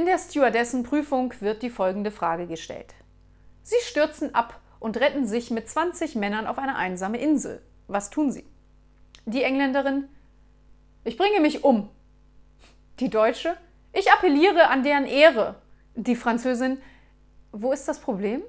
In der Stewardessenprüfung wird die folgende Frage gestellt. Sie stürzen ab und retten sich mit 20 Männern auf eine einsame Insel. Was tun sie? Die Engländerin, ich bringe mich um. Die Deutsche, ich appelliere an deren Ehre. Die Französin, wo ist das Problem?